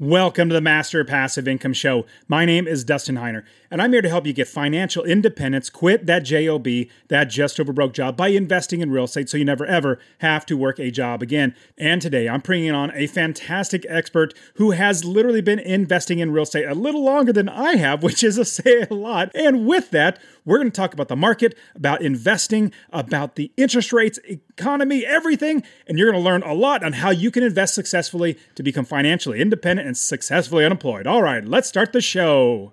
Welcome to the Master Passive Income Show. My name is Dustin Heiner, and I'm here to help you get financial independence, quit that JOB, that just over broke job, by investing in real estate so you never ever have to work a job again. And today I'm bringing on a fantastic expert who has literally been investing in real estate a little longer than I have, which is a say a lot. And with that, we're going to talk about the market, about investing, about the interest rates, economy, everything. And you're going to learn a lot on how you can invest successfully to become financially independent and successfully unemployed. All right, let's start the show.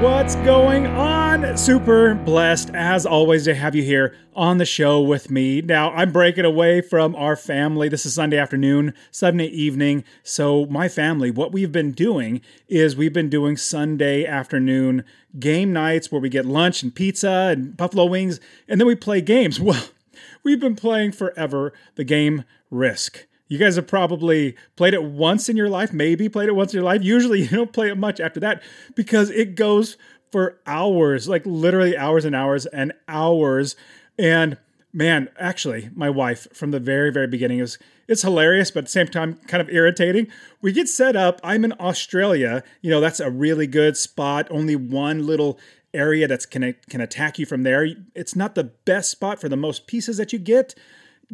What's going on? Super blessed, as always, to have you here on the show with me. Now, I'm breaking away from our family. This is Sunday afternoon, Sunday evening. So, my family, what we've been doing is we've been doing Sunday afternoon game nights where we get lunch and pizza and buffalo wings, and then we play games. Well, we've been playing forever the game Risk. You guys have probably played it once in your life, maybe played it once in your life. Usually you don't play it much after that because it goes for hours, like literally hours and hours and hours. And man, actually, my wife from the very, very beginning is it's hilarious, but at the same time, kind of irritating. We get set up. I'm in Australia. You know, that's a really good spot. Only one little area that's can can attack you from there. It's not the best spot for the most pieces that you get,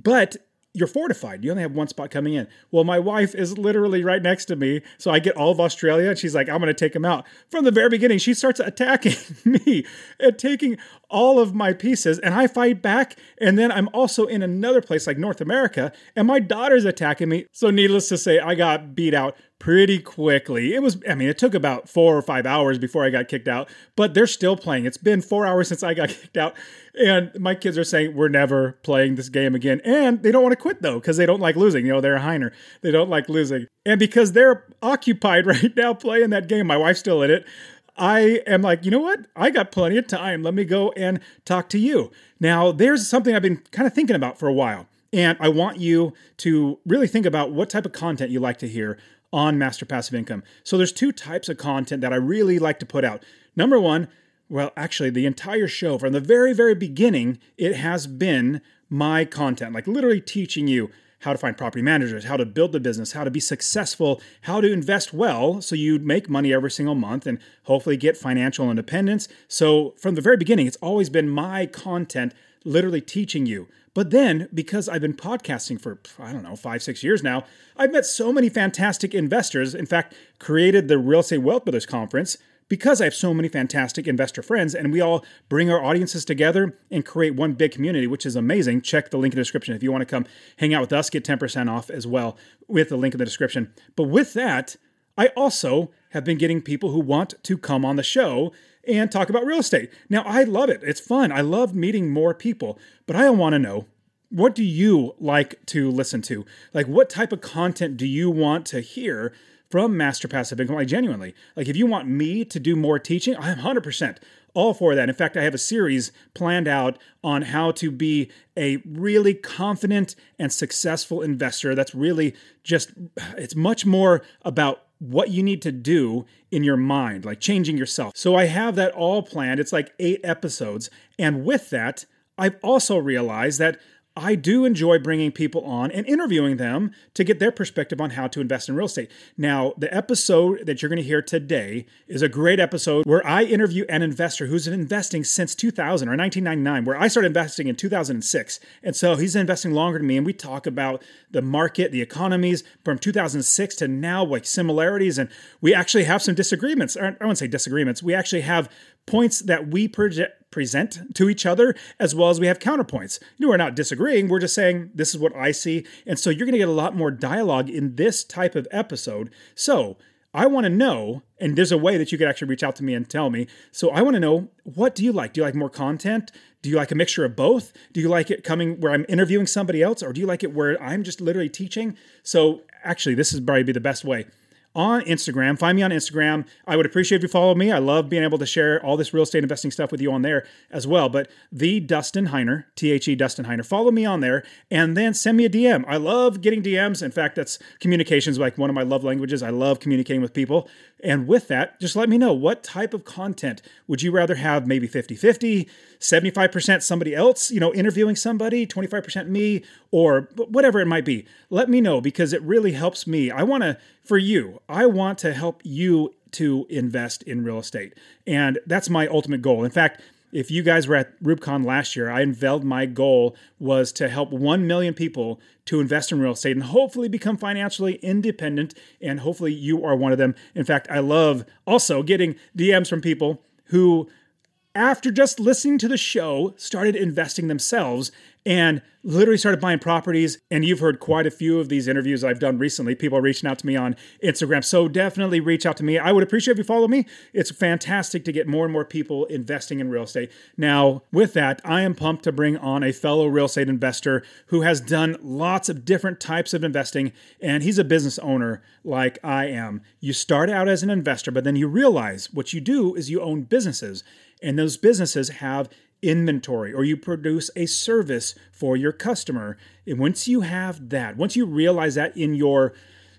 but you're fortified. You only have one spot coming in. Well, my wife is literally right next to me. So I get all of Australia and she's like, I'm going to take him out. From the very beginning, she starts attacking me and taking all of my pieces and I fight back. And then I'm also in another place like North America and my daughter's attacking me. So needless to say, I got beat out pretty quickly. It was, I mean, it took about four or five hours before I got kicked out, but they're still playing. It's been four hours since I got kicked out. And my kids are saying, we're never playing this game again. And they don't want to quit though, because they don't like losing. You know, they're a Heiner. They don't like losing. And because they're occupied right now playing that game, my wife's still in it. I am like, you know what? I got plenty of time. Let me go and talk to you. Now, there's something I've been kind of thinking about for a while. And I want you to really think about what type of content you like to hear on Master Passive Income. So there's two types of content that I really like to put out. Number one, well, actually, the entire show from the very, very beginning, it has been my content, like literally teaching you how to find property managers, how to build the business, how to be successful, how to invest well so you make money every single month and hopefully get financial independence. So, from the very beginning, it's always been my content literally teaching you. But then, because I've been podcasting for, I don't know, five, six years now, I've met so many fantastic investors. In fact, created the Real Estate Wealth Builders Conference because I have so many fantastic investor friends and we all bring our audiences together and create one big community, which is amazing. Check the link in the description if you want to come hang out with us, get 10% off as well with the link in the description. But with that, I also have been getting people who want to come on the show and talk about real estate. Now, I love it. It's fun. I love meeting more people, but I want to know what do you like to listen to? Like, what type of content do you want to hear from Master Passive Income? Like, genuinely, like, if you want me to do more teaching, I'm 100% all for that. In fact, I have a series planned out on how to be a really confident and successful investor. That's really just, it's much more about what you need to do in your mind, like changing yourself. So I have that all planned. It's like eight episodes. And with that, I've also realized that I do enjoy bringing people on and interviewing them to get their perspective on how to invest in real estate. Now, the episode that you're going to hear today is a great episode where I interview an investor who's been investing since 2000 or 1999, where I started investing in 2006. And so he's investing longer than me. And we talk about the market, the economies from 2006 to now, like similarities. And we actually have some disagreements. I wouldn't say disagreements. We actually have points that we project, present to each other, as well as we have counterpoints. You know, we're not disagreeing, we're just saying this is what I see. And so you're going to get a lot more dialogue in this type of episode. So I want to know, and there's a way that you could actually reach out to me and tell me. So I want to know what do you like? Do you like more content? Do you like a mixture of both? Do you like it coming where I'm interviewing somebody else, or do you like it where I'm just literally teaching? So actually, this is probably be the best way on Instagram. Find me on Instagram. I would appreciate if you follow me. I love being able to share all this real estate investing stuff with you on there as well. But the Dustin Heiner, T H E Dustin Heiner, follow me on there and then send me a DM. I love getting DMs. In fact, that's communications like one of my love languages. I love communicating with people. And with that, just let me know what type of content would you rather have maybe 50 50, 75% somebody else, you know, interviewing somebody, 25% me, or whatever it might be. Let me know because it really helps me. I want to, for you, I want to help you to invest in real estate. And that's my ultimate goal. In fact, if you guys were at REWBCON last year, I unveiled my goal was to help 1 million people to invest in real estate and hopefully become financially independent. And hopefully you are one of them. In fact, I love also getting DMs from people who after just listening to the show, started investing themselves and literally started buying properties. And you've heard quite a few of these interviews I've done recently. People reaching out to me on Instagram. So definitely reach out to me. I would appreciate if you follow me. It's fantastic to get more and more people investing in real estate. Now, with that, I am pumped to bring on a fellow real estate investor who has done lots of different types of investing. And he's a business owner like I am. You start out as an investor, but then you realize what you do is you own businesses and those businesses have inventory or you produce a service for your customer. And once you have that, once you realize that in your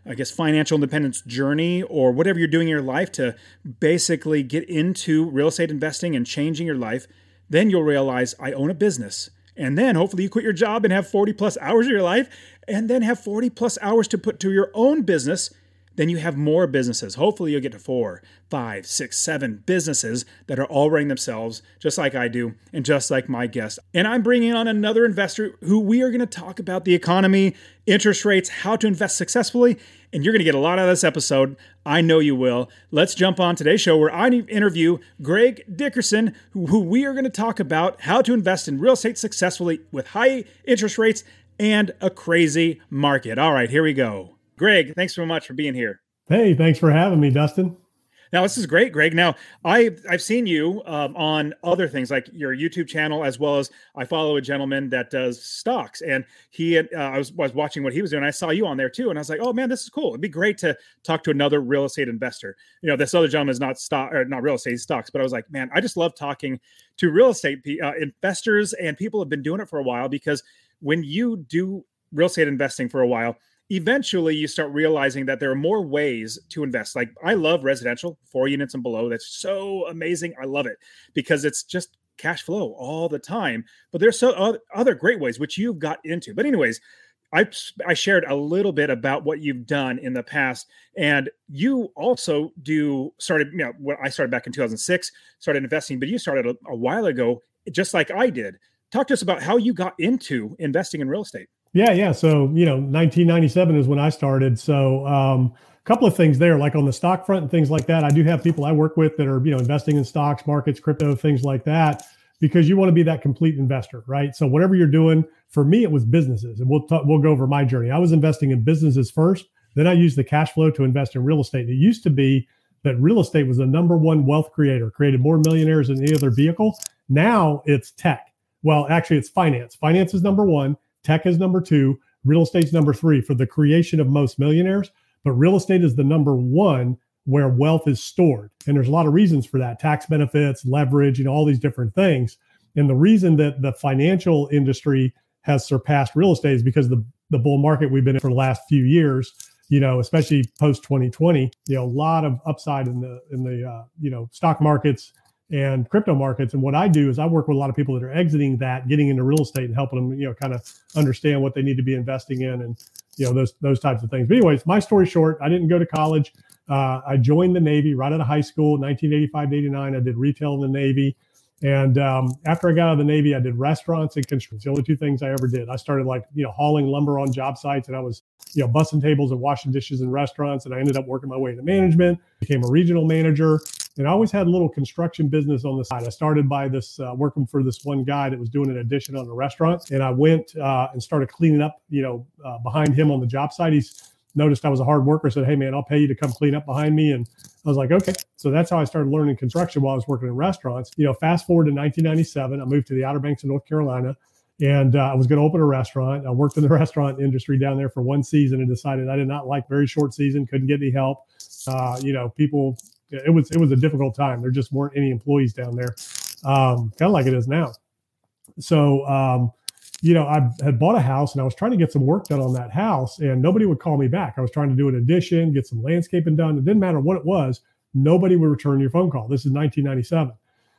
I guess financial independence journey or whatever you're doing in your life to basically get into real estate investing and changing your life, then you'll realize I own a business. And then hopefully you quit your job and have 40 plus hours of your life and then have 40 plus hours to put to your own business then you have more businesses. Hopefully, you'll get to four, five, six, seven businesses that are all running themselves, just like I do, and just like my guest. And I'm bringing on another investor who we are going to talk about the economy, interest rates, how to invest successfully. And you're going to get a lot out of this episode. I know you will. Let's jump on today's show where I interview Greg Dickerson, who, who we are going to talk about how to invest in real estate successfully with high interest rates and a crazy market. All right, here we go. Greg, thanks so much for being here. Hey, thanks for having me, Dustin. Now this is great, Greg. Now I I've seen you um, on other things like your YouTube channel, as well as I follow a gentleman that does stocks, and he uh, I was was watching what he was doing. I saw you on there too, and I was like, oh man, this is cool. It'd be great to talk to another real estate investor. You know, this other gentleman is not stock or not real estate stocks, but I was like, man, I just love talking to real estate uh, investors and people have been doing it for a while because when you do real estate investing for a while eventually you start realizing that there are more ways to invest. Like I love residential, four units and below. That's so amazing. I love it because it's just cash flow all the time. But there's so other great ways which you've got into. But anyways, I I shared a little bit about what you've done in the past, and you also do started. You know, when I started back in 2006, started investing, but you started a, a while ago, just like I did. Talk to us about how you got into investing in real estate. Yeah, yeah. So, you know, 1997 is when I started. So, um, a couple of things there, like on the stock front and things like that. I do have people I work with that are, you know, investing in stocks, markets, crypto, things like that, because you want to be that complete investor, right? So, whatever you're doing, for me, it was businesses, and we'll we'll go over my journey. I was investing in businesses first, then I used the cash flow to invest in real estate. It used to be that real estate was the number one wealth creator, created more millionaires than any other vehicle. Now it's tech. Well, actually, it's finance. Finance is number one Tech is number two, real estate's number three for the creation of most millionaires. But real estate is the number one where wealth is stored. And there's a lot of reasons for that tax benefits, leverage, you know, all these different things. And the reason that the financial industry has surpassed real estate is because the, the bull market we've been in for the last few years, you know, especially post 2020, you know, a lot of upside in the, in the, uh, you know, stock markets, and crypto markets. And what I do is I work with a lot of people that are exiting that, getting into real estate and helping them, you know, kind of understand what they need to be investing in and, you know, those, those types of things. But anyways, my story short, I didn't go to college. Uh, I joined the Navy right out of high school, 1985 to 89. I did retail in the Navy. And um, after I got out of the Navy, I did restaurants and construction. The only two things I ever did. I started like, you know, hauling lumber on job sites and I was, you know, bussing tables and washing dishes in restaurants. And I ended up working my way into management, became a regional manager. And I always had a little construction business on the side. I started by this uh, working for this one guy that was doing an addition on a restaurant. And I went uh, and started cleaning up, you know, uh, behind him on the job site. He's noticed I was a hard worker, said, Hey man, I'll pay you to come clean up behind me. And I was like, okay. So that's how I started learning construction while I was working in restaurants. You know, fast forward to 1997, I moved to the Outer Banks of North Carolina and uh, I was going to open a restaurant. I worked in the restaurant industry down there for one season and decided I did not like very short season, couldn't get any help. Uh, you know, people. It was it was a difficult time. There just weren't any employees down there, um, kind of like it is now. So, um, you know, I had bought a house and I was trying to get some work done on that house, and nobody would call me back. I was trying to do an addition, get some landscaping done. It didn't matter what it was. Nobody would return your phone call. This is 1997.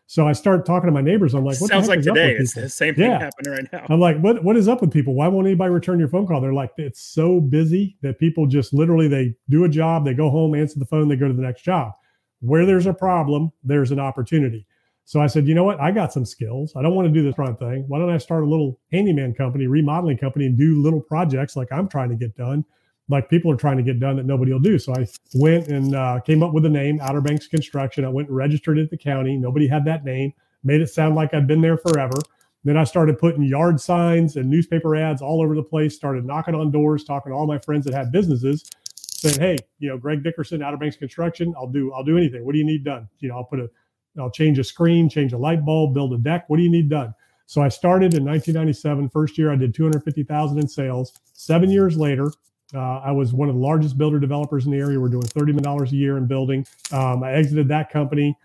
So I start talking to my neighbors. I'm like, what sounds like today? It's the same thing yeah. happening right now. I'm like, what what is up with people? Why won't anybody return your phone call? They're like, it's so busy that people just literally they do a job, they go home, answer the phone, they go to the next job. Where there's a problem, there's an opportunity. So I said, you know what? I got some skills. I don't want to do this front thing. Why don't I start a little handyman company, remodeling company, and do little projects like I'm trying to get done? like people are trying to get done that nobody will do. So I went and uh, came up with a name, Outer Banks Construction. I went and registered at the county. Nobody had that name. Made it sound like I'd been there forever. Then I started putting yard signs and newspaper ads all over the place. Started knocking on doors, talking to all my friends that had businesses, saying, "Hey, you know, Greg Dickerson, Outer Banks Construction. I'll do. I'll do anything. What do you need done? You know, I'll put a, I'll change a screen, change a light bulb, build a deck. What do you need done?" So I started in 1997. First year, I did 250,000 in sales. Seven years later, uh, I was one of the largest builder developers in the area. We're doing $30 million a year in building. Um, I exited that company,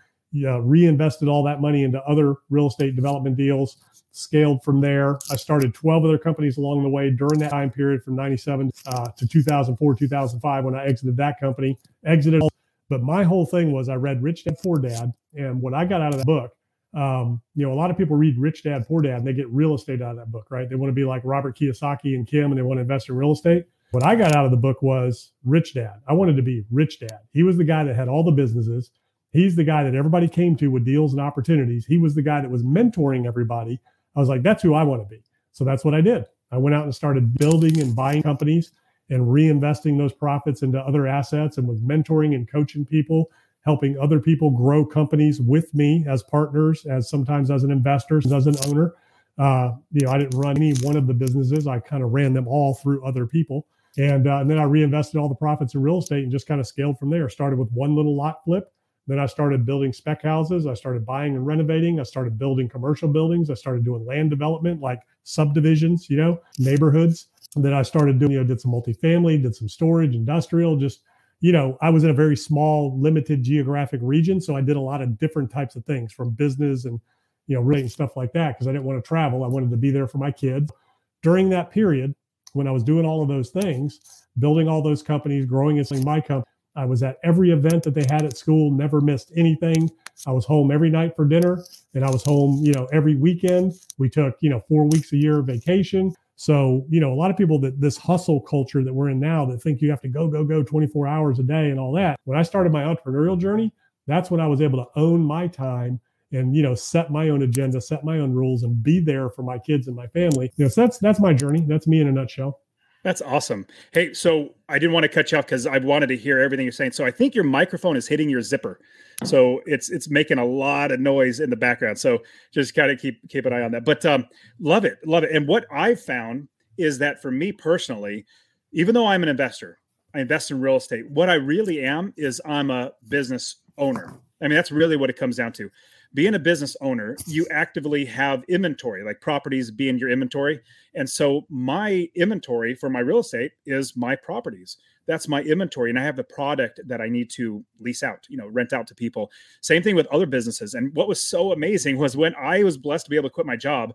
uh, reinvested all that money into other real estate development deals, scaled from there. I started 12 other companies along the way during that time period from 97 uh, to 2004, 2005 when I exited that company. Exited, but my whole thing was I read Rich Dad Poor Dad. And what I got out of that book, um, you know, a lot of people read Rich Dad Poor Dad and they get real estate out of that book, right? They want to be like Robert Kiyosaki and Kim and they want to invest in real estate what I got out of the book was Rich Dad. I wanted to be Rich Dad. He was the guy that had all the businesses. He's the guy that everybody came to with deals and opportunities. He was the guy that was mentoring everybody. I was like, that's who I want to be. So that's what I did. I went out and started building and buying companies and reinvesting those profits into other assets and was mentoring and coaching people, helping other people grow companies with me as partners, as sometimes as an investor, as an owner. Uh, you know, I didn't run any one of the businesses. I kind of ran them all through other people. And, uh, and then I reinvested all the profits in real estate and just kind of scaled from there. Started with one little lot flip. Then I started building spec houses. I started buying and renovating. I started building commercial buildings. I started doing land development like subdivisions, you know, neighborhoods. Then I started doing, you know, did some multifamily, did some storage, industrial, just, you know, I was in a very small, limited geographic region. So I did a lot of different types of things from business and, you know, really and stuff like that because I didn't want to travel. I wanted to be there for my kids. During that period, when I was doing all of those things, building all those companies, growing and selling my company, I was at every event that they had at school, never missed anything. I was home every night for dinner and I was home, you know, every weekend. We took, you know, four weeks a year vacation. So, you know, a lot of people that this hustle culture that we're in now that think you have to go, go, go 24 hours a day and all that. When I started my entrepreneurial journey, that's when I was able to own my time and you know set my own agenda set my own rules and be there for my kids and my family. You know so that's that's my journey. That's me in a nutshell that's awesome. Hey so i didn't want to cut you off because i wanted to hear everything you're saying. So i think your microphone is hitting your zipper. So it's it's making a lot of noise in the background. So just kind of keep keep an eye on that. But um love it love it. And what i've found is that for me personally even though i'm an investor i invest in real estate what i really am is i'm a business owner. I mean that's really what it comes down to being a business owner, you actively have inventory, like properties being your inventory. And so my inventory for my real estate is my properties. That's my inventory. And I have the product that I need to lease out, you know, rent out to people. Same thing with other businesses. And what was so amazing was when I was blessed to be able to quit my job,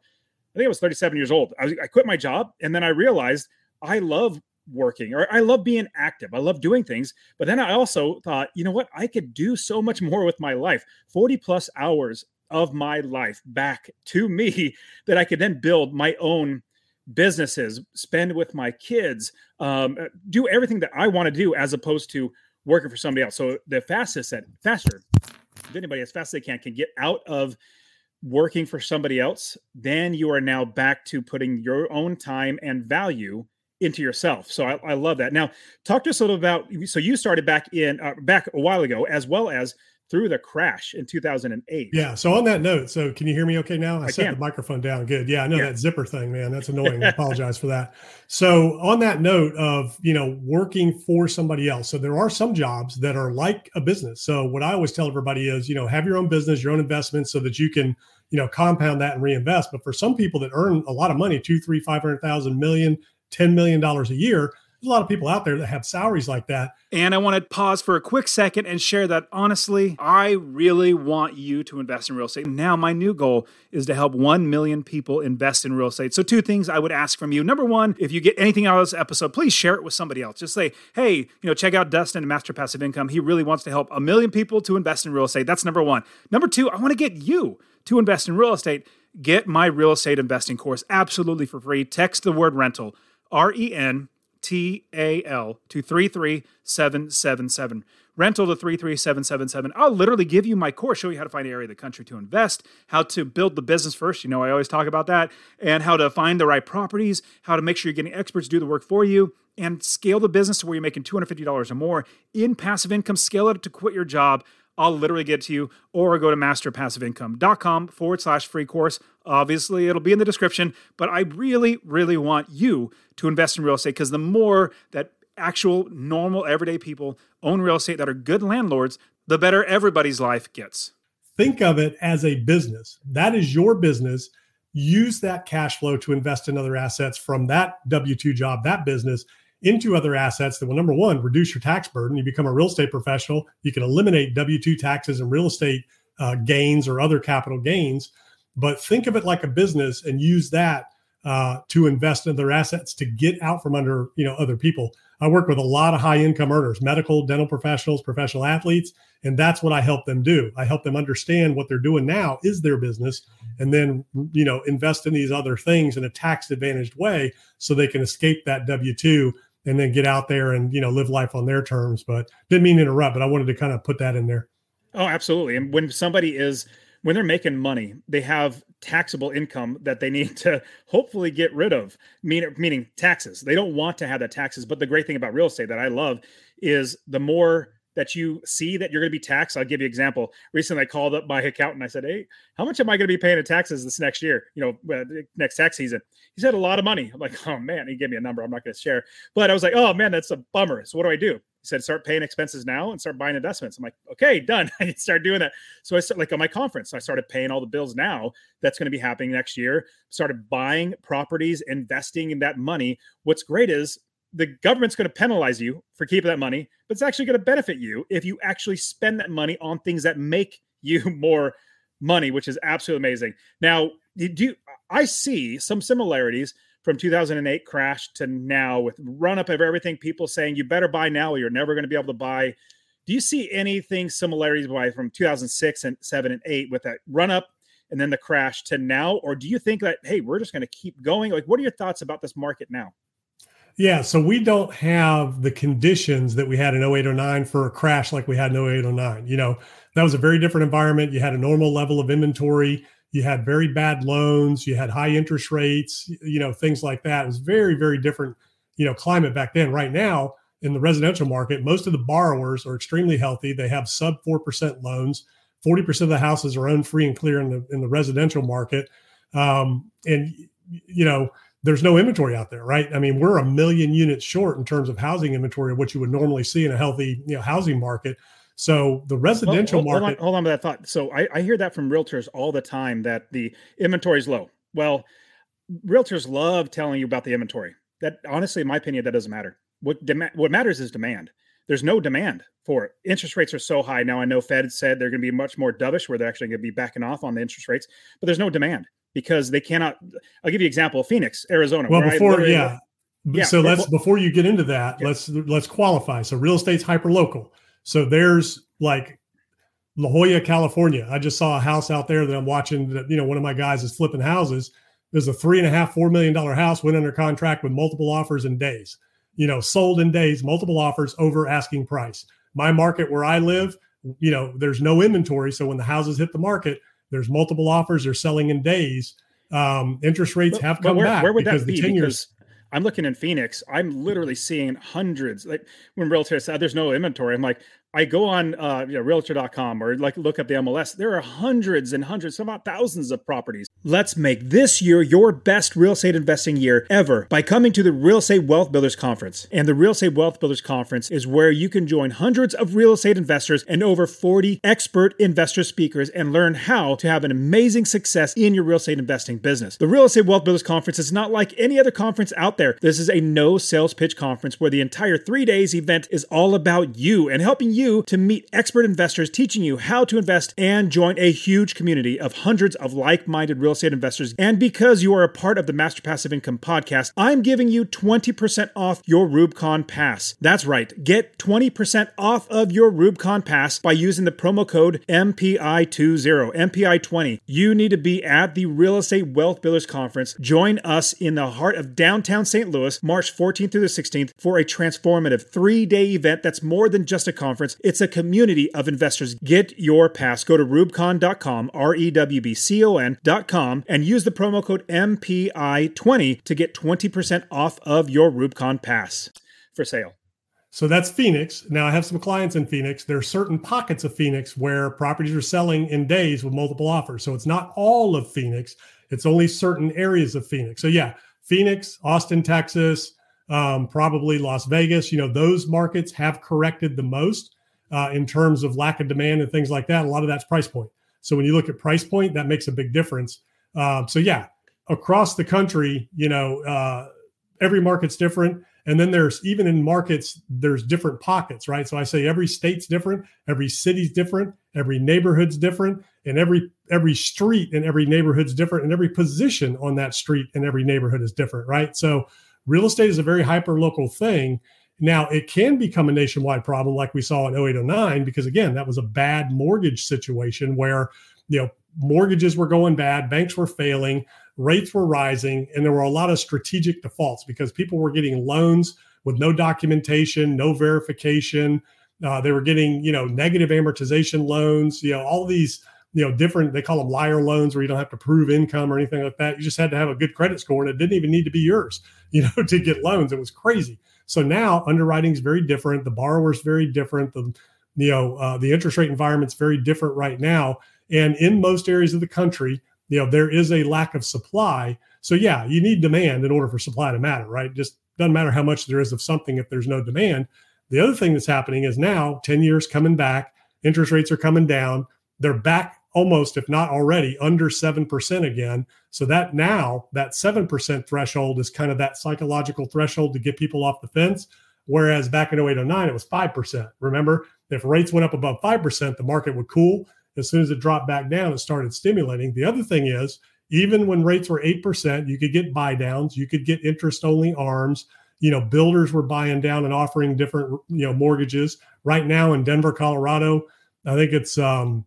I think I was 37 years old. I, was, I quit my job and then I realized I love working or I love being active. I love doing things. But then I also thought, you know what? I could do so much more with my life 40 plus hours of my life back to me that I could then build my own businesses, spend with my kids, um, uh, do everything that I want to do as opposed to working for somebody else. So the fastest that faster, if anybody as fast as they can can get out of working for somebody else, then you are now back to putting your own time and value into yourself. So I, I, love that. Now, talk to us a little about. So you started back in uh, back a while ago, as well as through the crash in 2008. Yeah. So on that note, so can you hear me okay now? I, I set can. the microphone down. Good. Yeah. I know yeah. that zipper thing, man. That's annoying. I apologize for that. So on that note of, you know, working for somebody else. So there are some jobs that are like a business. So what I always tell everybody is, you know, have your own business, your own investment so that you can, you know, compound that and reinvest. But for some people that earn a lot of money, two, three, five hundred thousand million, $10 million a year, there's a lot of people out there that have salaries like that. And I want to pause for a quick second and share that honestly, I really want you to invest in real estate. Now, my new goal is to help 1 million people invest in real estate. So, two things I would ask from you. Number one, if you get anything out of this episode, please share it with somebody else. Just say, hey, you know, check out Dustin and Master Passive Income. He really wants to help a million people to invest in real estate. That's number one. Number two, I want to get you to invest in real estate. Get my real estate investing course absolutely for free. Text the word rental, R E N T A L to 33777. Rental to 33777. I'll literally give you my course, show you how to find an area of the country to invest, how to build the business first. You know, I always talk about that, and how to find the right properties, how to make sure you're getting experts do the work for you, and scale the business to where you're making $250 or more in passive income. Scale it to quit your job. I'll literally get to you, or go to masterpassiveincome.com forward slash free course. Obviously, it'll be in the description, but I really, really want you to invest in real estate because the more that actual, normal, everyday people own real estate that are good landlords, the better everybody's life gets. Think of it as a business. That is your business. Use that cash flow to invest in other assets from that W 2 job, that business, into other assets that will number one reduce your tax burden you become a real estate professional you can eliminate w2 taxes and real estate uh, gains or other capital gains but think of it like a business and use that uh, to invest in their assets to get out from under you know other people i work with a lot of high income earners medical dental professionals professional athletes and that's what i help them do i help them understand what they're doing now is their business and then you know invest in these other things in a tax advantaged way so they can escape that w2 and then get out there and you know live life on their terms. But didn't mean to interrupt, but I wanted to kind of put that in there. Oh, absolutely. And when somebody is when they're making money, they have taxable income that they need to hopefully get rid of, meaning, meaning taxes. They don't want to have that taxes. But the great thing about real estate that I love is the more that you see that you're going to be taxed. I'll give you an example. Recently, I called up my accountant. I said, "Hey, how much am I going to be paying in taxes this next year? You know, next tax season?" He said, "A lot of money." I'm like, "Oh man," he gave me a number. I'm not going to share, but I was like, "Oh man, that's a bummer." So what do I do? He said, "Start paying expenses now and start buying investments." I'm like, "Okay, done." I start doing that. So I started like on my conference. I started paying all the bills now. That's going to be happening next year. Started buying properties, investing in that money. What's great is the government's going to penalize you for keeping that money, but it's actually going to benefit you if you actually spend that money on things that make you more money, which is absolutely amazing. Now, do I see some similarities from 2008 crash to now with run up of everything people saying you better buy now or you're never going to be able to buy. Do you see anything similarities by from 2006 and 7 and 8 with that run up and then the crash to now or do you think that hey, we're just going to keep going? Like what are your thoughts about this market now? Yeah, so we don't have the conditions that we had in 08 09 for a crash like we had in 08 09. You know, that was a very different environment. You had a normal level of inventory, you had very bad loans, you had high interest rates, you know, things like that. It was very, very different, you know, climate back then. Right now, in the residential market, most of the borrowers are extremely healthy. They have sub 4% loans. 40% of the houses are owned free and clear in the in the residential market. Um, and you know, there's no inventory out there, right? I mean, we're a million units short in terms of housing inventory of what you would normally see in a healthy, you know, housing market. So the residential well, hold, market. Hold on, hold on to that thought. So I, I hear that from realtors all the time that the inventory is low. Well, realtors love telling you about the inventory. That honestly, in my opinion, that doesn't matter. What dem- what matters is demand. There's no demand for it. Interest rates are so high now. I know Fed said they're going to be much more dovish, where they're actually going to be backing off on the interest rates, but there's no demand because they cannot. I'll give you an example: Phoenix, Arizona. Well, before yeah, yeah. So let's before you get into that, yeah. let's let's qualify. So real estate's hyper local. So there's like La Jolla, California. I just saw a house out there that I'm watching. That you know, one of my guys is flipping houses. There's a three and a half, four million dollar house went under contract with multiple offers in days. You know, sold in days, multiple offers over asking price. My market where I live, you know, there's no inventory. So when the houses hit the market, there's multiple offers. They're selling in days. Um, interest rates but, have come where, back. Where would that be? Because I'm looking in Phoenix. I'm literally seeing hundreds. Like when realtors say oh, there's no inventory, I'm like, I go on uh, you know, realtor.com or like look up the MLS. There are hundreds and hundreds, some about thousands of properties. Let's make this year your best real estate investing year ever by coming to the Real Estate Wealth Builders Conference. And the Real Estate Wealth Builders Conference is where you can join hundreds of real estate investors and over 40 expert investor speakers and learn how to have an amazing success in your real estate investing business. The Real Estate Wealth Builders Conference is not like any other conference out there. This is a no sales pitch conference where the entire three days event is all about you and helping you you to meet expert investors teaching you how to invest and join a huge community of hundreds of like minded real estate investors. And because you are a part of the Master Passive Income podcast, I'm giving you 20% off your REWBCON Pass. That's right, get 20% off of your REWBCON Pass by using the promo code MPI20, MPI20. You need to be at the Real Estate Wealth Builders Conference. Join us in the heart of downtown St. Louis, March 14th through the 16th, for a transformative three day event that's more than just a conference It's a community of investors. Get your pass. Go to rewbcon.com, R E W B C O N.com, and use the promo code MPI20 to get 20% off of your REWBCON pass for sale. So that's Phoenix. Now I have some clients in Phoenix. There are certain pockets of Phoenix where properties are selling in days with multiple offers. So it's not all of Phoenix, it's only certain areas of Phoenix. So yeah, Phoenix, Austin, Texas, um, probably Las Vegas. You know, those markets have corrected the most uh, in terms of lack of demand and things like that. A lot of that's price point. So when you look at price point, that makes a big difference. Uh, so yeah, across the country, you know, uh, every market's different. And then there's even in markets, there's different pockets, right? So I say every state's different, every city's different, every neighborhood's different, and every every street in every neighborhood's different, and every position on that street in every neighborhood is different, right? So real estate is a very hyper local thing. Now, it can become a nationwide problem like we saw in 0809, because again, that was a bad mortgage situation where, you know, mortgages were going bad, banks were failing, rates were rising, and there were a lot of strategic defaults because people were getting loans with no documentation, no verification. Uh, they were getting, you know, negative amortization loans, you know, all these, you know, different, they call them liar loans where you don't have to prove income or anything like that. You just had to have a good credit score and it didn't even need to be yours, you know, to get loans. It was crazy. So now underwriting is very different. The borrower is very different. The you know uh, the interest rate environment is very different right now. And in most areas of the country, you know there is a lack of supply. So yeah, you need demand in order for supply to matter, right? Just doesn't matter how much there is of something if there's no demand. The other thing that's happening is now 10 years coming back, interest rates are coming down. They're back almost, if not already, under 7% again. So that now, that 7% threshold is kind of that psychological threshold to get people off the fence. Whereas back in 0809, it was 5%. Remember, if rates went up above 5%, the market would cool. As soon as it dropped back down, it started stimulating. The other thing is, even when rates were 8%, you could get buy downs, you could get interest only arms. You know, builders were buying down and offering different, you know, mortgages. Right now in Denver, Colorado, I think it's um,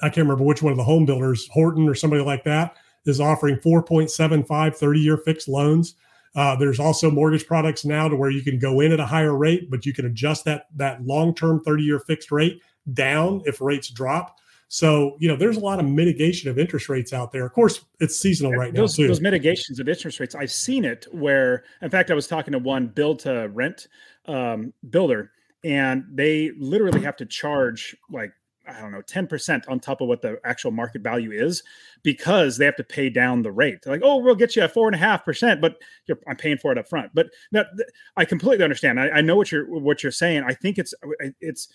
I can't remember which one of the home builders, Horton or somebody like that, is offering 4.75 30 year fixed loans. Uh, there's also mortgage products now to where you can go in at a higher rate, but you can adjust that that long term 30 year fixed rate down if rates drop. So you know, there's a lot of mitigation of interest rates out there. Of course, it's seasonal right those, now too. Those mitigations of interest rates, I've seen it where, in fact, I was talking to one build to rent um, builder, and they literally have to charge like I don't know, 10% on top of what the actual market value is because they have to pay down the rate. They're like, oh, we'll get you a four and a half percent, but I'm paying for it up front. But I completely understand. I, I, know what you're what you're saying. I think it's it's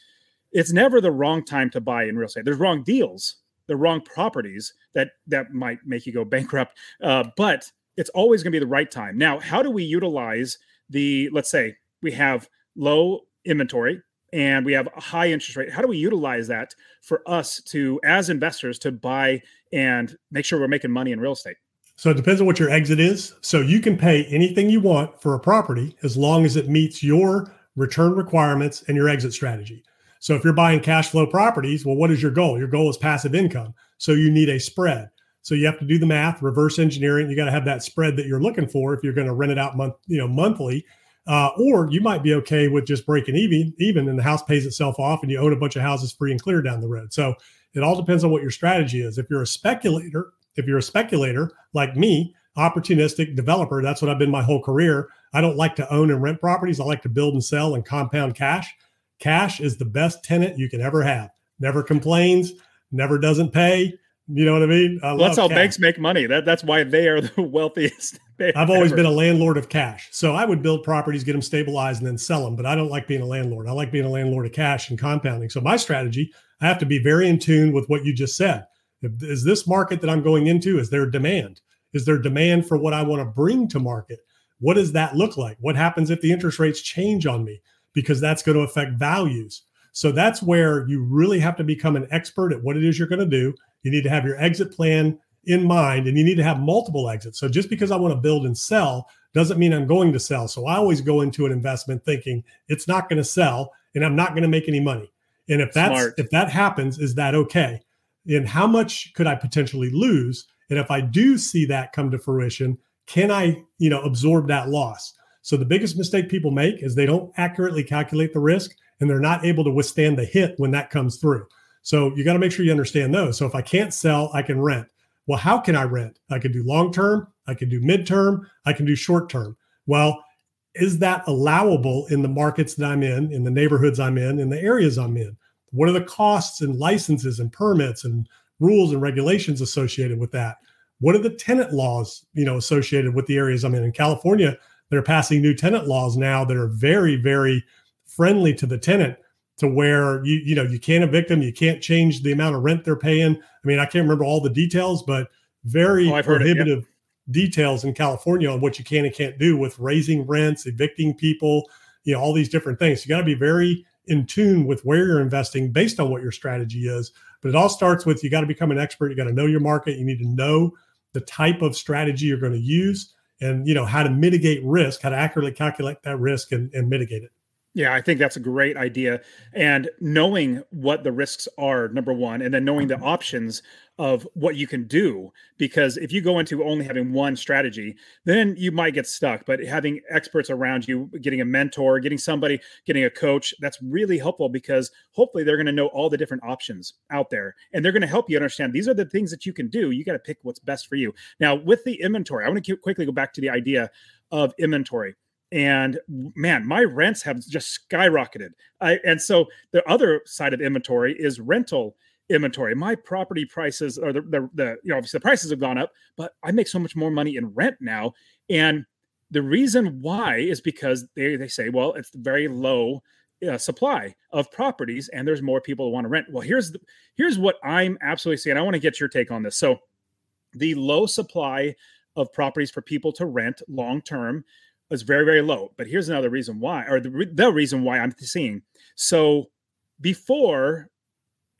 it's never the wrong time to buy in real estate. There's wrong deals, the wrong properties that that might make you go bankrupt. Uh, but it's always going to be the right time. Now, how do we utilize the let's say we have low inventory and we have a high interest rate. How do we utilize that for us to as investors to buy and make sure we're making money in real estate? So it depends on what your exit is. So you can pay anything you want for a property as long as it meets your return requirements and your exit strategy. So if you're buying cash flow properties well what is your goal? Your goal is passive income. So you need a spread. So you have to do the math reverse engineering you got to have that spread that you're looking for if you're going to rent it out month you know monthly uh, or you might be okay with just breaking even, even, and the house pays itself off, and you own a bunch of houses free and clear down the road. So it all depends on what your strategy is. If you're a speculator, if you're a speculator like me, opportunistic developer, that's what I've been my whole career. I don't like to own and rent properties. I like to build and sell and compound cash. Cash is the best tenant you can ever have. Never complains, never doesn't pay. You know what I mean? I well, that's how cash. banks make money. That that's why they are the wealthiest. I've always been a landlord of cash, so I would build properties, get them stabilized, and then sell them. But I don't like being a landlord. I like being a landlord of cash and compounding. So my strategy, I have to be very in tune with what you just said. Is this market that I'm going into? Is there demand? Is there demand for what I want to bring to market? What does that look like? What happens if the interest rates change on me? Because that's going to affect values. So that's where you really have to become an expert at what it is you're going to do. You need to have your exit plan in mind and you need to have multiple exits. So just because I want to build and sell doesn't mean I'm going to sell. So I always go into an investment thinking it's not going to sell and I'm not going to make any money. And if that's Smart. if that happens, is that okay? And how much could I potentially lose? And if I do see that come to fruition, can I, you know, absorb that loss? So the biggest mistake people make is they don't accurately calculate the risk and they're not able to withstand the hit when that comes through. So you got to make sure you understand those. So if I can't sell, I can rent. Well, how can I rent? I can do long term, I can do midterm, I can do short term. Well, is that allowable in the markets that I'm in, in the neighborhoods I'm in, in the areas I'm in? What are the costs and licenses and permits and rules and regulations associated with that? What are the tenant laws, you know, associated with the areas I'm in? In California, they're passing new tenant laws now that are very, very friendly to the tenant to where you you know you can't evict them, you can't change the amount of rent they're paying. I mean, I can't remember all the details, but very oh, prohibitive it, yeah. details in California on what you can and can't do with raising rents, evicting people, you know, all these different things. You got to be very in tune with where you're investing based on what your strategy is. But it all starts with you got to become an expert. You got to know your market. You need to know the type of strategy you're going to use and you know how to mitigate risk, how to accurately calculate that risk and, and mitigate it. Yeah, I think that's a great idea. And knowing what the risks are, number one, and then knowing the mm-hmm. options of what you can do. Because if you go into only having one strategy, then you might get stuck. But having experts around you, getting a mentor, getting somebody, getting a coach, that's really helpful because hopefully they're going to know all the different options out there and they're going to help you understand these are the things that you can do. You got to pick what's best for you. Now, with the inventory, I want to quickly go back to the idea of inventory and man my rents have just skyrocketed. I, and so the other side of inventory is rental inventory. My property prices or the, the, the you know obviously the prices have gone up but i make so much more money in rent now. And the reason why is because they, they say well it's very low uh, supply of properties and there's more people who want to rent. Well here's the, here's what i'm absolutely saying i want to get your take on this. So the low supply of properties for people to rent long term is very very low but here's another reason why or the, the reason why i'm seeing. So before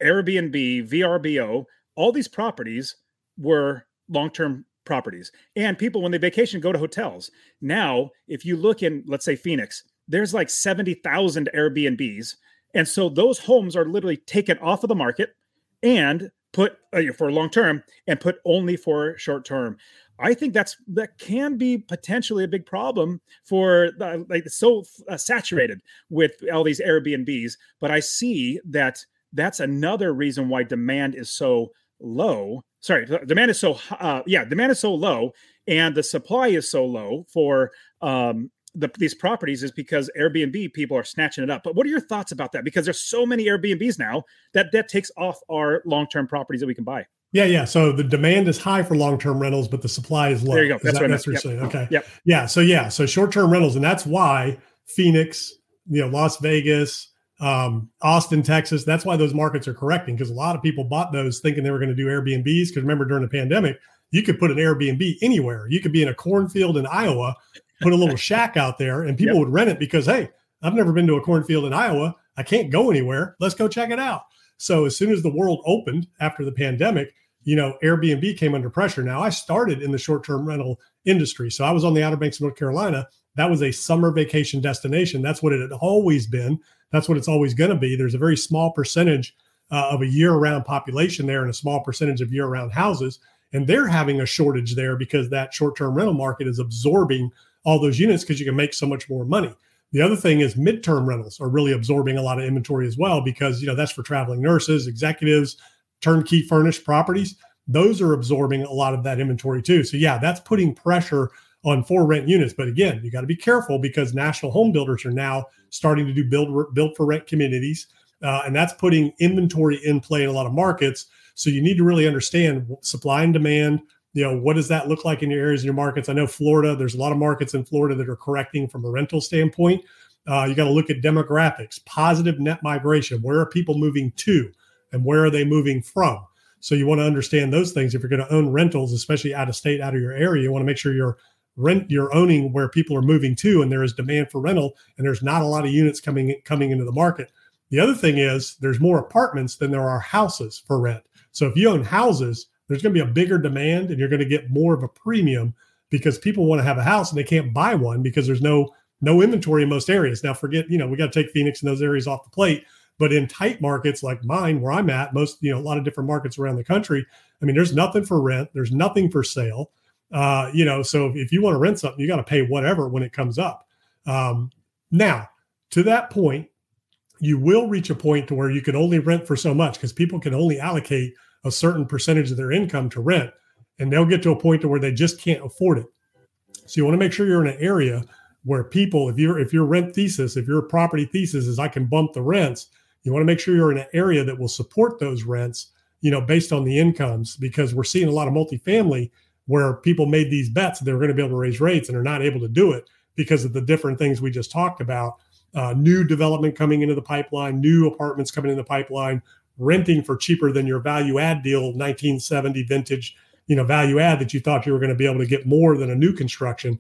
airbnb vrbo all these properties were long-term properties. And people when they vacation go to hotels. Now if you look in let's say phoenix there's like 70,000 airbnbs. And so those homes are literally taken off of the market and put uh, for long term and put only for short term I think that's that can be potentially a big problem for the, like so uh, saturated with all these Airbnbs. But I see that that's another reason why demand is so low. Sorry, demand is so uh, yeah, demand is so low, and the supply is so low for um, the, these properties is because Airbnb people are snatching it up. But what are your thoughts about that? Because there's so many Airbnbs now that that takes off our long term properties that we can buy. Yeah, yeah. So the demand is high for long-term rentals, but the supply is low. There you go. That's, that, what, that's what, you're saying. Okay. Yep. Yeah. So yeah. So short-term rentals, and that's why Phoenix, you know, Las Vegas, um, Austin, Texas. That's why those markets are correcting because a lot of people bought those thinking they were going to do Airbnbs. Because remember, during the pandemic, you could put an Airbnb anywhere. You could be in a cornfield in Iowa, put a little shack out there, and people yep. would rent it because hey, I've never been to a cornfield in Iowa. I can't go anywhere. Let's go check it out. So as soon as the world opened after the pandemic, you know, Airbnb came under pressure. Now, I started in the short term rental industry. So I was on the Outer Banks of North Carolina. That was a summer vacation destination. That's what it had always been. That's what it's always going to be. There's a very small percentage uh, of a year round population there and a small percentage of year round houses. And they're having a shortage there because that short term rental market is absorbing all those units because you can make so much more money. The other thing is midterm rentals are really absorbing a lot of inventory as well because you know that's for traveling nurses, executives, turnkey furnished properties, those are absorbing a lot of that inventory too. So yeah, that's putting pressure on for rent units. But again, you got to be careful because national home builders are now starting to do build build for rent communities, uh, and that's putting inventory in play in a lot of markets. So you need to really understand supply and demand. You know, what does that look like in your areas, in your markets? I know Florida. There's a lot of markets in Florida that are correcting from a rental standpoint. Uh, you got to look at demographics, positive net migration. Where are people moving to, and where are they moving from? So you want to understand those things. If you're going to own rentals, especially out of state, out of your area, you want to make sure you're rent you're owning where people are moving to, and there is demand for rental, and there's not a lot of units coming coming into the market. The other thing is there's more apartments than there are houses for rent. So if you own houses, there's going to be a bigger demand, and you're going to get more of a premium because people want to have a house and they can't buy one because there's no no inventory in most areas. Now, forget, you know, we got to take Phoenix and those areas off the plate. But in tight markets like mine, where I'm at, most, you know, a lot of different markets around the country, I mean, there's nothing for rent, there's nothing for sale. Uh, you know, so if you want to rent something, you got to pay whatever when it comes up. Um, now, to that point, you will reach a point to where you can only rent for so much because people can only allocate a certain percentage of their income to rent, and they'll get to a point to where they just can't afford it. So you want to make sure you're in an area where people, if you're if your rent thesis, if your property thesis is I can bump the rents, you want to make sure you're in an area that will support those rents, you know, based on the incomes, because we're seeing a lot of multifamily where people made these bets that they were going to be able to raise rates and are not able to do it because of the different things we just talked about. Uh, new development coming into the pipeline, new apartments coming in the pipeline, renting for cheaper than your value add deal, 1970 vintage, you know, value add that you thought you were going to be able to get more than a new construction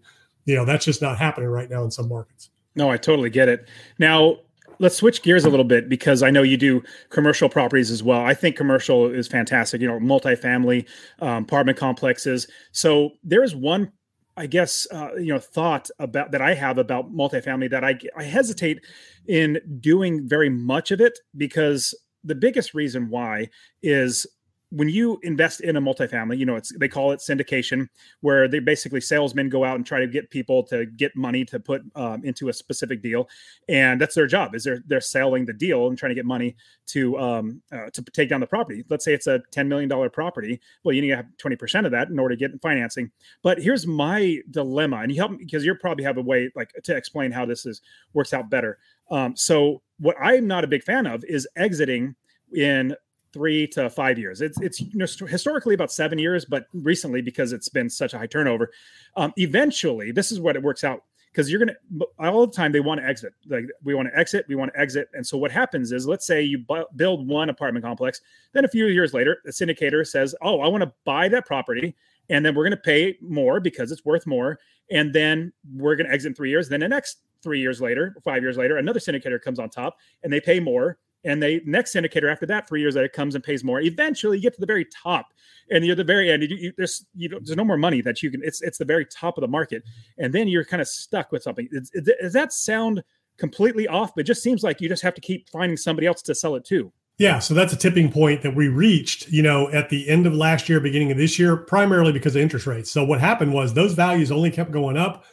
you know that's just not happening right now in some markets no i totally get it now let's switch gears a little bit because I know you do commercial properties as well. I think commercial is fantastic. You know, multifamily um, apartment complexes. So there is one, I guess, uh, you know, thought about that I have about multifamily that I I hesitate in doing very much of it because the biggest reason why is when you invest in a multifamily, you know, it's they call it syndication, where they basically salesmen go out and try to get people to get money to put um, into a specific deal, and that's their job. Is they're they're selling the deal and trying to get money to um, uh, to take down the property. Let's say it's a ten million dollar property. Well, you need to have twenty percent of that in order to get financing. But here's my dilemma, and you help me because you probably have a way like to explain how this is works out better. Um, so what I'm not a big fan of is exiting in three to five years. It's it's you know, historically about seven years, but recently because it's been such a high turnover, um, eventually this is what it works out because you're gonna all the time they want to exit. Like we want to exit, we want to exit, and so what happens is, let's say you bu- build one apartment complex, then a few years later, the syndicator says, "Oh, I want to buy that property." And then we're going to pay more because it's worth more. And then we're going to exit in three years. Then the next three years later, five years later, another syndicator comes on top and they pay more and they next syndicator after that three years later comes and pays more. Eventually you get to the very top and you're at the very end. You, you, there's you know, there's no more money that you can it's it's the very top of the market. And then you're kind of stuck with something. It, it, does that sound completely off? But it just seems like you just have to keep finding somebody else to sell it to. Yeah, so that's a tipping point that we reached, you know, at the end of last year, beginning of this year, primarily because of interest rates. So what happened was those values only kept going up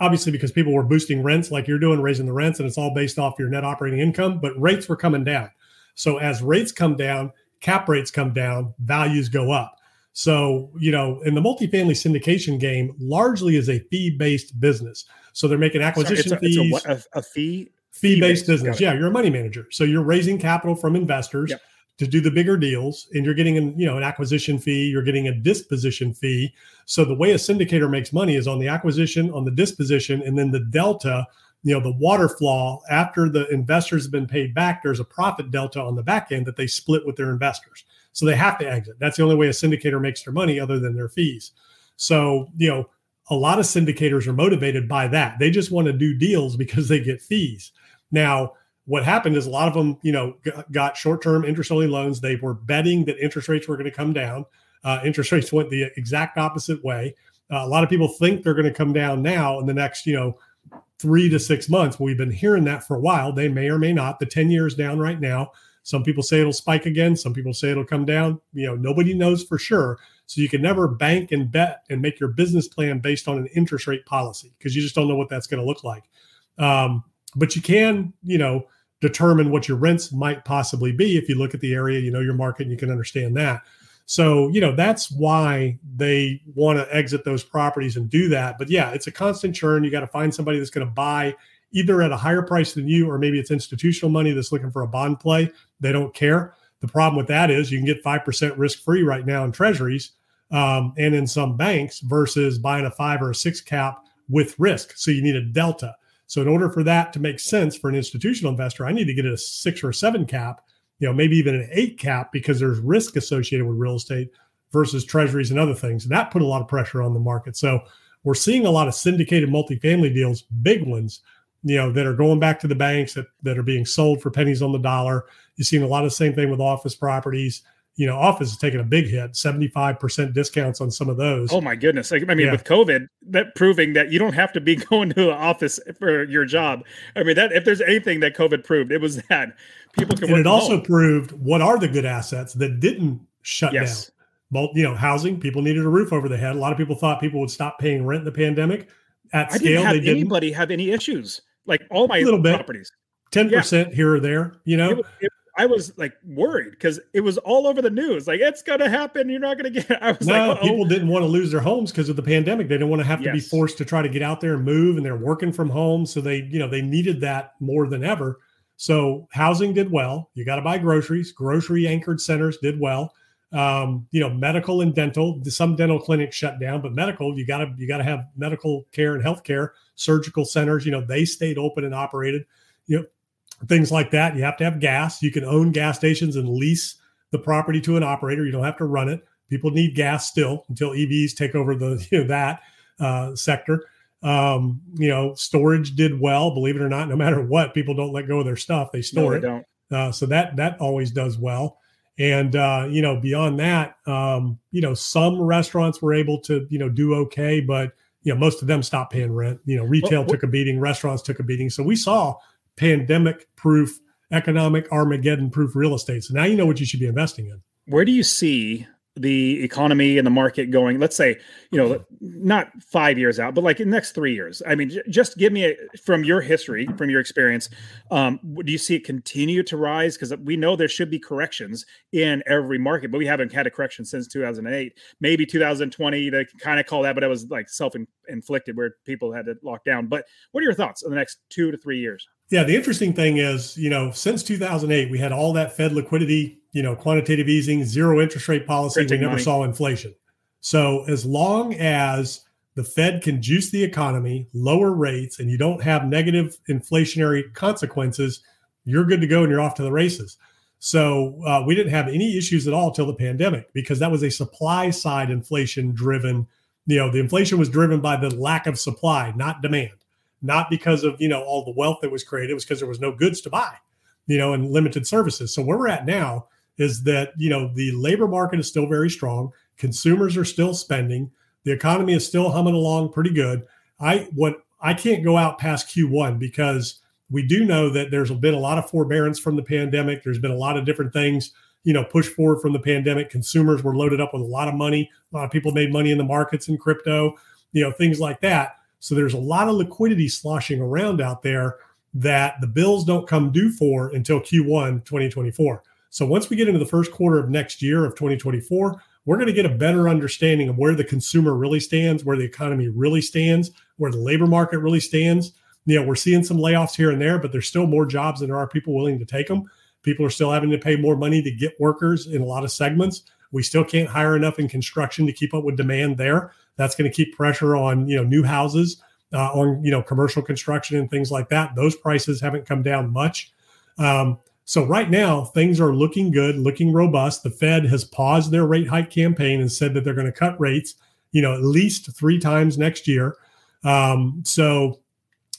obviously because people were boosting rents like you're doing, raising the rents, and it's all based off your net operating income, but rates were coming down. So as rates come down, cap rates come down, values go up. So, you know, in the multifamily syndication game, largely is a fee based business. So they're making acquisition Sorry, it's a, fees. It's a, a, fee? Fee based business. Yeah, you're a money manager. So you're raising capital from investors. Yep to do the bigger deals and you're getting an you know an acquisition fee you're getting a disposition fee. So the way a syndicator makes money is on the acquisition on the disposition and then the delta you know the water flow after the investors have been paid back there's a profit delta on the back end that they split with their investors. So they have to exit. That's the only way a syndicator makes their money other than their fees. So you know a lot of syndicators are motivated by that. They just want to do deals because they get fees. Now what happened is a lot of them, you know, got short-term interest-only loans. They were betting that interest rates were going to come down. Uh, interest rates went the exact opposite way. Uh, a lot of people think they're going to come down now in the next, you know, three to six months. We've been hearing that for a while. They may or may not. The 10 years down right now. Some people say it'll spike again. Some people say it'll come down. You know, nobody knows for sure. So you can never bank and bet and make your business plan based on an interest rate policy because you just don't know what that's going to look like. Um, but you can, you know, determine what your rents might possibly be if you look at the area, you know your market, and you can understand that. So, you know, that's why they want to exit those properties and do that. But yeah, it's a constant churn. You got to find somebody that's going to buy either at a higher price than you, or maybe it's institutional money that's looking for a bond play. They don't care. The problem with that is you can get 5% risk free right now in treasuries um, and in some banks versus buying a five or a six cap with risk. So you need a delta. So in order for that to make sense for an institutional investor, I need to get a six or seven cap, you know, maybe even an eight cap because there's risk associated with real estate versus treasuries and other things. And that put a lot of pressure on the market. So we're seeing a lot of syndicated multifamily deals, big ones, you know, that are going back to the banks that, that are being sold for pennies on the dollar. You've seen a lot of the same thing with office properties you know, office is taking a big hit, 75% discounts on some of those. Oh my goodness. I mean, yeah. with COVID, that proving that you don't have to be going to an office for your job. I mean, that if there's anything that COVID proved, it was that people can work. And it also home. proved what are the good assets that didn't shut yes. down. Well, you know, housing, people needed a roof over their head. A lot of people thought people would stop paying rent in the pandemic. At I scale, didn't have anybody have any issues. Like all my little properties. Bit. 10% yeah. here or there, you know. It, it, I was like worried because it was all over the news. Like it's gonna happen. You're not gonna get. I was no, like, people didn't want to lose their homes because of the pandemic. They didn't want to have to yes. be forced to try to get out there and move, and they're working from home, so they, you know, they needed that more than ever. So housing did well. You got to buy groceries. Grocery anchored centers did well. Um, you know, medical and dental. Some dental clinics shut down, but medical, you got to you got to have medical care and healthcare. Surgical centers, you know, they stayed open and operated. You know, things like that. You have to have gas. You can own gas stations and lease the property to an operator. You don't have to run it. People need gas still until EVs take over the you know, that uh, sector. Um, you know, storage did well. Believe it or not, no matter what, people don't let go of their stuff; they store no, it. Uh, so that that always does well. And uh, you know, beyond that, um, you know, some restaurants were able to you know do okay, but you know, most of them stopped paying rent. You know, retail well, took a beating, restaurants took a beating. So we saw pandemic proof, economic Armageddon proof real estate. So now you know what you should be investing in. Where do you see the economy and the market going? Let's say you know not five years out but like in the next three years. I mean j- just give me a, from your history from your experience um, do you see it continue to rise? Because we know there should be corrections in every market but we haven't had a correction since 2008 maybe 2020 they kind of call that but it was like self-inflicted where people had to lock down. But what are your thoughts on the next two to three years yeah, the interesting thing is, you know, since 2008, we had all that Fed liquidity, you know, quantitative easing, zero interest rate policy. Printing we never money. saw inflation. So as long as the Fed can juice the economy, lower rates, and you don't have negative inflationary consequences, you're good to go and you're off to the races. So uh, we didn't have any issues at all till the pandemic because that was a supply side inflation driven. You know, the inflation was driven by the lack of supply, not demand not because of you know all the wealth that was created. It was because there was no goods to buy, you know, and limited services. So where we're at now is that you know the labor market is still very strong. Consumers are still spending. The economy is still humming along pretty good. I what I can't go out past Q1 because we do know that there's been a lot of forbearance from the pandemic. There's been a lot of different things, you know, pushed forward from the pandemic. Consumers were loaded up with a lot of money. A lot of people made money in the markets and crypto, you know, things like that. So there's a lot of liquidity sloshing around out there that the bills don't come due for until Q1 2024. So once we get into the first quarter of next year of 2024, we're going to get a better understanding of where the consumer really stands, where the economy really stands, where the labor market really stands. You know, we're seeing some layoffs here and there, but there's still more jobs than there are people willing to take them. People are still having to pay more money to get workers in a lot of segments. We still can't hire enough in construction to keep up with demand there. That's going to keep pressure on you know new houses, uh, on you know commercial construction and things like that. Those prices haven't come down much. Um, so right now things are looking good, looking robust. The Fed has paused their rate hike campaign and said that they're going to cut rates, you know, at least three times next year. Um, so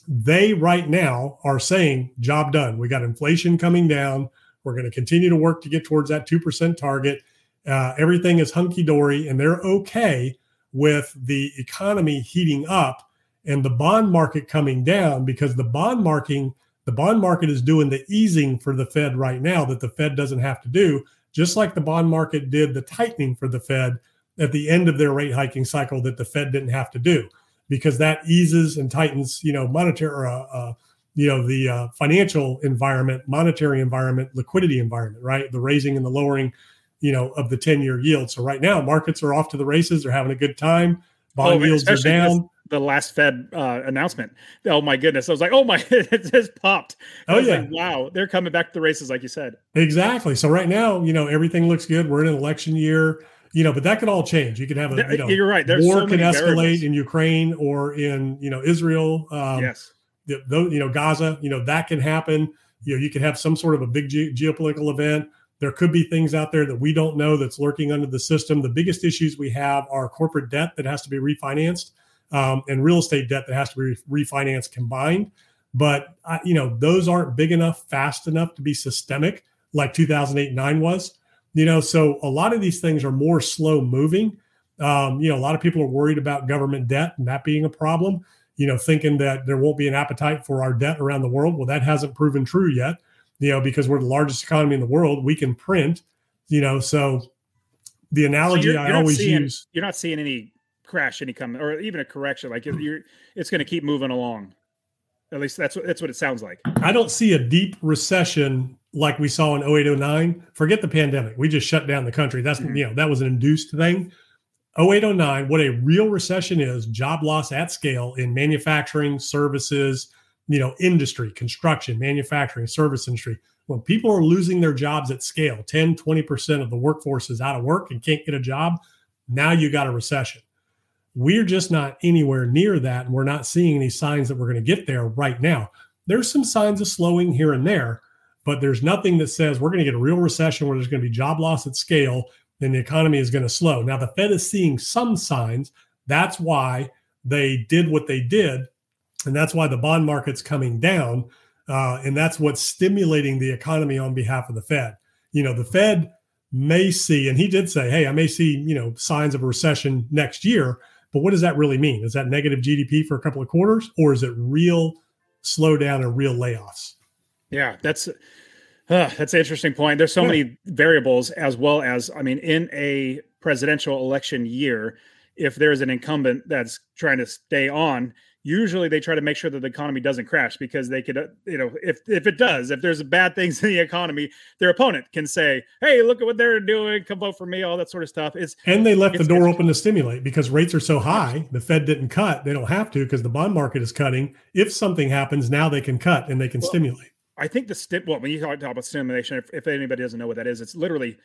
they right now are saying job done. We got inflation coming down. We're going to continue to work to get towards that 2% target. Uh, everything is hunky dory and they're okay with the economy heating up and the bond market coming down because the bond marking the bond market is doing the easing for the Fed right now that the Fed doesn't have to do, just like the bond market did the tightening for the Fed at the end of their rate hiking cycle that the Fed didn't have to do, because that eases and tightens, you know, monetary, uh, uh, you know, the uh, financial environment, monetary environment, liquidity environment, right? The raising and the lowering you know, of the 10 year yield. So right now, markets are off to the races. They're having a good time. Bond oh, yields are down. The last Fed uh, announcement. Oh my goodness! I was like, "Oh my!" it just popped. I oh yeah! Like, wow, they're coming back to the races, like you said. Exactly. So right now, you know, everything looks good. We're in an election year you know, but that could all change. You could have a, you know, you're right. There's war so can escalate variables. in Ukraine or in, you know, Israel. Um, yes. The, the, you know, Gaza, you know, that can happen. You know, you could have some sort of a big ge- geopolitical event. There could be things out there that we don't know that's lurking under the system. The biggest issues we have are corporate debt that has to be refinanced um, and real estate debt that has to be re- refinanced combined. But, you know, those aren't big enough, fast enough to be systemic like 2008 9 was. You know, so a lot of these things are more slow moving. Um, you know, a lot of people are worried about government debt and that being a problem, you know, thinking that there won't be an appetite for our debt around the world. Well, that hasn't proven true yet, you know, because we're the largest economy in the world. We can print, you know, so the analogy so you're, you're I always seeing, use. You're not seeing any crash, any coming, or even a correction. Like you're, it's going to keep moving along. At least that's what that's what it sounds like. I don't see a deep recession like we saw in 0809. Forget the pandemic. We just shut down the country. That's mm-hmm. you know, that was an induced thing. 0809, what a real recession is, job loss at scale in manufacturing, services, you know, industry, construction, manufacturing, service industry. When people are losing their jobs at scale, 10, 20% of the workforce is out of work and can't get a job, now you got a recession. We're just not anywhere near that. And we're not seeing any signs that we're going to get there right now. There's some signs of slowing here and there, but there's nothing that says we're going to get a real recession where there's going to be job loss at scale and the economy is going to slow. Now, the Fed is seeing some signs. That's why they did what they did. And that's why the bond market's coming down. Uh, and that's what's stimulating the economy on behalf of the Fed. You know, the Fed may see, and he did say, hey, I may see, you know, signs of a recession next year. But what does that really mean? Is that negative GDP for a couple of quarters, or is it real slowdown and real layoffs? Yeah, that's uh, that's an interesting point. There's so yeah. many variables, as well as I mean, in a presidential election year, if there's an incumbent that's trying to stay on, usually they try to make sure that the economy doesn't crash because they could uh, you know if if it does if there's bad things in the economy their opponent can say hey look at what they're doing come vote for me all that sort of stuff. It's and they left the door open to stimulate because rates are so high the fed didn't cut they don't have to because the bond market is cutting. If something happens now they can cut and they can well, stimulate. I think the sti- well when you talk about stimulation if, if anybody doesn't know what that is it's literally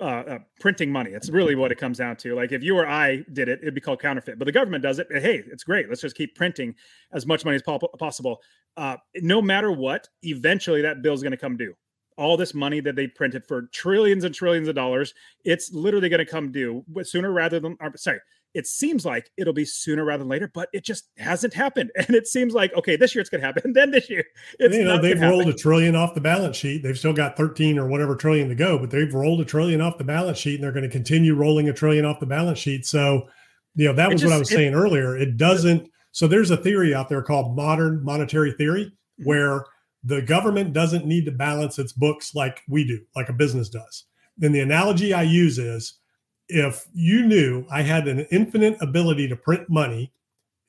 uh, uh, printing money. It's really what it comes down to. Like if you or I did it, it'd be called counterfeit. But the government does it. Hey, it's great. Let's just keep printing as much money as po- possible. Uh, no matter what, eventually that bill is going to come due. All this money that they printed for trillions and trillions of dollars, it's literally going to come due sooner rather than. sorry, it seems like it'll be sooner rather than later, but it just hasn't happened. And it seems like okay, this year it's going to happen, then this year it's you know they've rolled happen. a trillion off the balance sheet. They've still got thirteen or whatever trillion to go, but they've rolled a trillion off the balance sheet, and they're going to continue rolling a trillion off the balance sheet. So, you know that was just, what I was it, saying earlier. It doesn't. So there's a theory out there called modern monetary theory, mm-hmm. where the government doesn't need to balance its books like we do, like a business does. Then the analogy I use is if you knew I had an infinite ability to print money,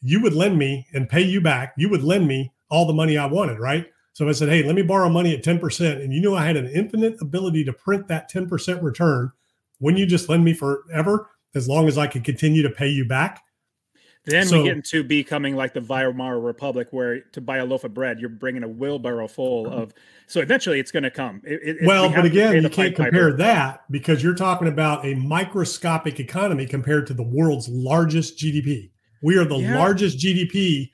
you would lend me and pay you back. You would lend me all the money I wanted, right? So I said, hey, let me borrow money at 10%, and you knew I had an infinite ability to print that 10% return, wouldn't you just lend me forever as long as I could continue to pay you back? Then so, we get into becoming like the Weimar Republic, where to buy a loaf of bread, you're bringing a wheelbarrow full of. So eventually, it's going to come. It, it, well, we but again, you can't compare that because you're talking about a microscopic economy compared to the world's largest GDP. We are the yeah. largest GDP.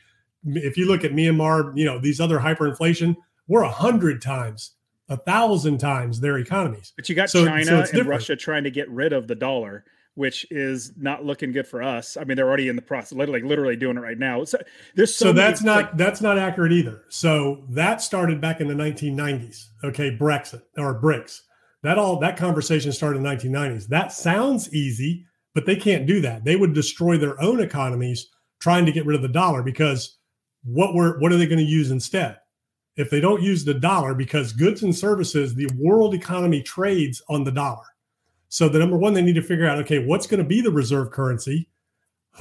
If you look at Myanmar, you know these other hyperinflation, we're a hundred times, a thousand times their economies. But you got so, China so and. Russia trying to get rid of the dollar which is not looking good for us. I mean, they're already in the process, literally, literally doing it right now. So there's so, so that's many, not that's not accurate either. So that started back in the 1990s. Okay, Brexit or BRICS. That all that conversation started in the 1990s. That sounds easy, but they can't do that. They would destroy their own economies trying to get rid of the dollar because what were what are they going to use instead? If they don't use the dollar, because goods and services, the world economy trades on the dollar. So the number one, they need to figure out, okay, what's going to be the reserve currency?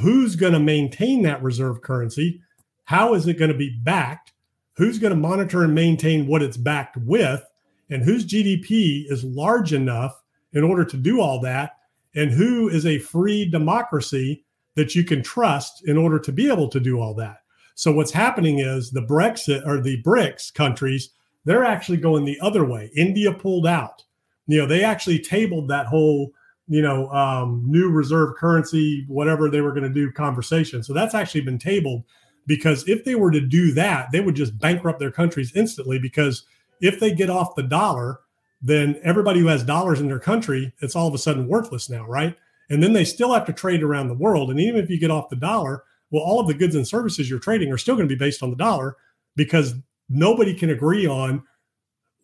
Who's going to maintain that reserve currency? How is it going to be backed? Who's going to monitor and maintain what it's backed with? And whose GDP is large enough in order to do all that? And who is a free democracy that you can trust in order to be able to do all that? So what's happening is the Brexit or the BRICS countries, they're actually going the other way. India pulled out. You know, they actually tabled that whole, you know, um, new reserve currency, whatever they were going to do conversation. So that's actually been tabled because if they were to do that, they would just bankrupt their countries instantly because if they get off the dollar, then everybody who has dollars in their country, it's all of a sudden worthless now, right? And then they still have to trade around the world. And even if you get off the dollar, well, all of the goods and services you're trading are still going to be based on the dollar because nobody can agree on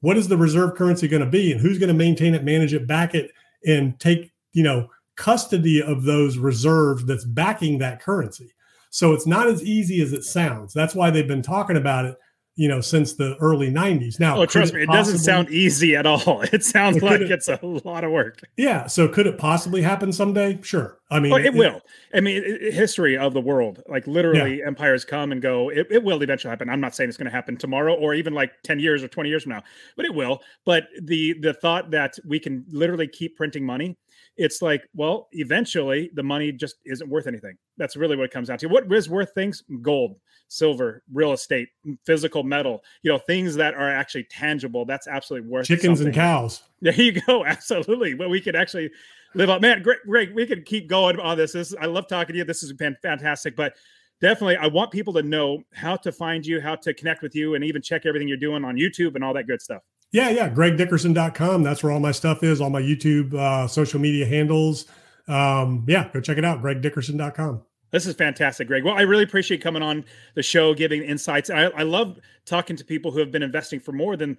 what is the reserve currency going to be and who's going to maintain it, manage it, back it, and take, you know, custody of those reserves that's backing that currency. So it's not as easy as it sounds. That's why they've been talking about it you know, since the early 90s. Now, oh, trust me, it doesn't sound easy at all. It sounds like it, it's a lot of work. Yeah. So, could it possibly happen someday? Sure. I mean, oh, it, it, will. I mean, it, history of the world, like literally, yeah. empires come and go. It, it will eventually happen. I'm not saying it's going to happen tomorrow or even like 10 years or 20 years from now, but it will. But the the thought that we can literally keep printing money it's like, well, eventually the money just isn't worth anything. That's really what it comes down to. What is worth things? Gold, silver, real estate, physical metal, you know, things that are actually tangible. That's absolutely worth chickens something. and cows. There you go. Absolutely. But we could actually live up. Man, great, great. We could keep going on this. This I love talking to you. This has been fantastic. But definitely, I want people to know how to find you, how to connect with you, and even check everything you're doing on YouTube and all that good stuff. Yeah, yeah. GregDickerson.com. That's where all my stuff is, all my YouTube uh, social media handles. Um, yeah, go check it out. GregDickerson.com. This is fantastic, Greg. Well, I really appreciate coming on the show, giving insights. I, I love talking to people who have been investing for more than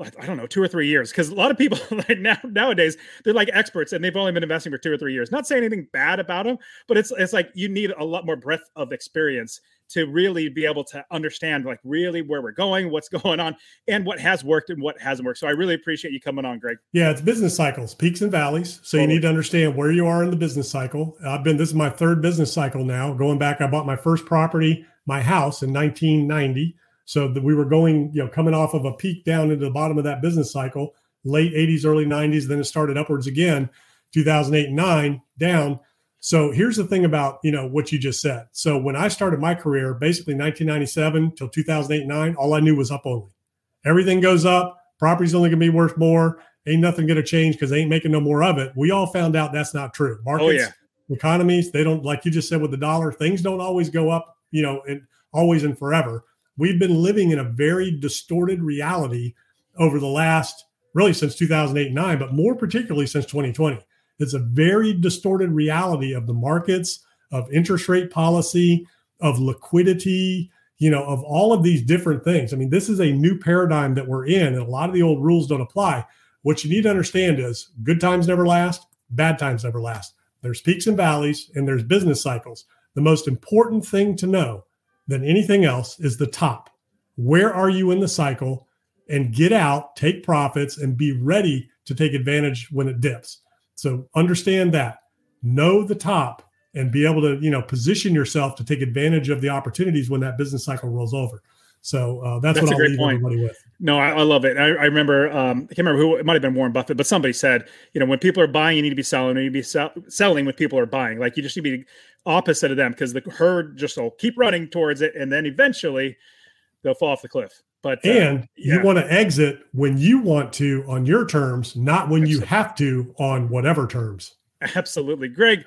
I don't know, two or three years. Because a lot of people like now nowadays they're like experts and they've only been investing for two or three years. Not saying anything bad about them, but it's it's like you need a lot more breadth of experience to really be able to understand like really where we're going, what's going on, and what has worked and what hasn't worked. So I really appreciate you coming on, Greg. Yeah, it's business cycles, peaks and valleys. So totally. you need to understand where you are in the business cycle. I've been this is my third business cycle now. Going back, I bought my first property, my house in 1990. So that we were going, you know, coming off of a peak down into the bottom of that business cycle, late 80s, early 90s, then it started upwards again, 2008 and 9 down. So here's the thing about, you know, what you just said. So when I started my career, basically 1997 till 2008 9, all I knew was up only. Everything goes up, property's only going to be worth more, ain't nothing going to change because they ain't making no more of it. We all found out that's not true. Markets, oh, yeah. economies, they don't like you just said with the dollar, things don't always go up, you know, and always and forever we've been living in a very distorted reality over the last really since 2008 9 but more particularly since 2020 it's a very distorted reality of the markets of interest rate policy of liquidity you know of all of these different things i mean this is a new paradigm that we're in and a lot of the old rules don't apply what you need to understand is good times never last bad times never last there's peaks and valleys and there's business cycles the most important thing to know than anything else is the top. Where are you in the cycle? And get out, take profits, and be ready to take advantage when it dips. So understand that. Know the top and be able to, you know, position yourself to take advantage of the opportunities when that business cycle rolls over. So uh, that's, that's, what I'll leave point. everybody with. No, I, I love it. I, I remember, um, I can't remember who it might have been Warren Buffett, but somebody said, you know, when people are buying, you need to be selling, you need to be sell- selling when people are buying. Like you just need to be opposite of them because the herd just will keep running towards it, and then eventually they'll fall off the cliff. But uh, and yeah. you want to exit when you want to on your terms, not when Absolutely. you have to on whatever terms. Absolutely, Greg.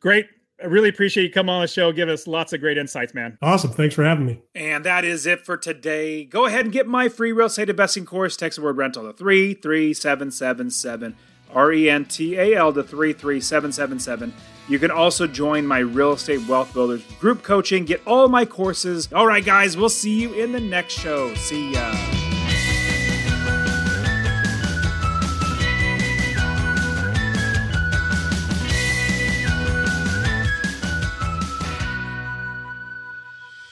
Great I really appreciate you coming on the show. Give us lots of great insights, man. Awesome. Thanks for having me. And that is it for today. Go ahead and get my free real estate investing course. Text the word rental to 33777. R E N T A L to 33777. You can also join my Real Estate Wealth Builders group coaching, get all my courses. All right, guys, we'll see you in the next show. See ya.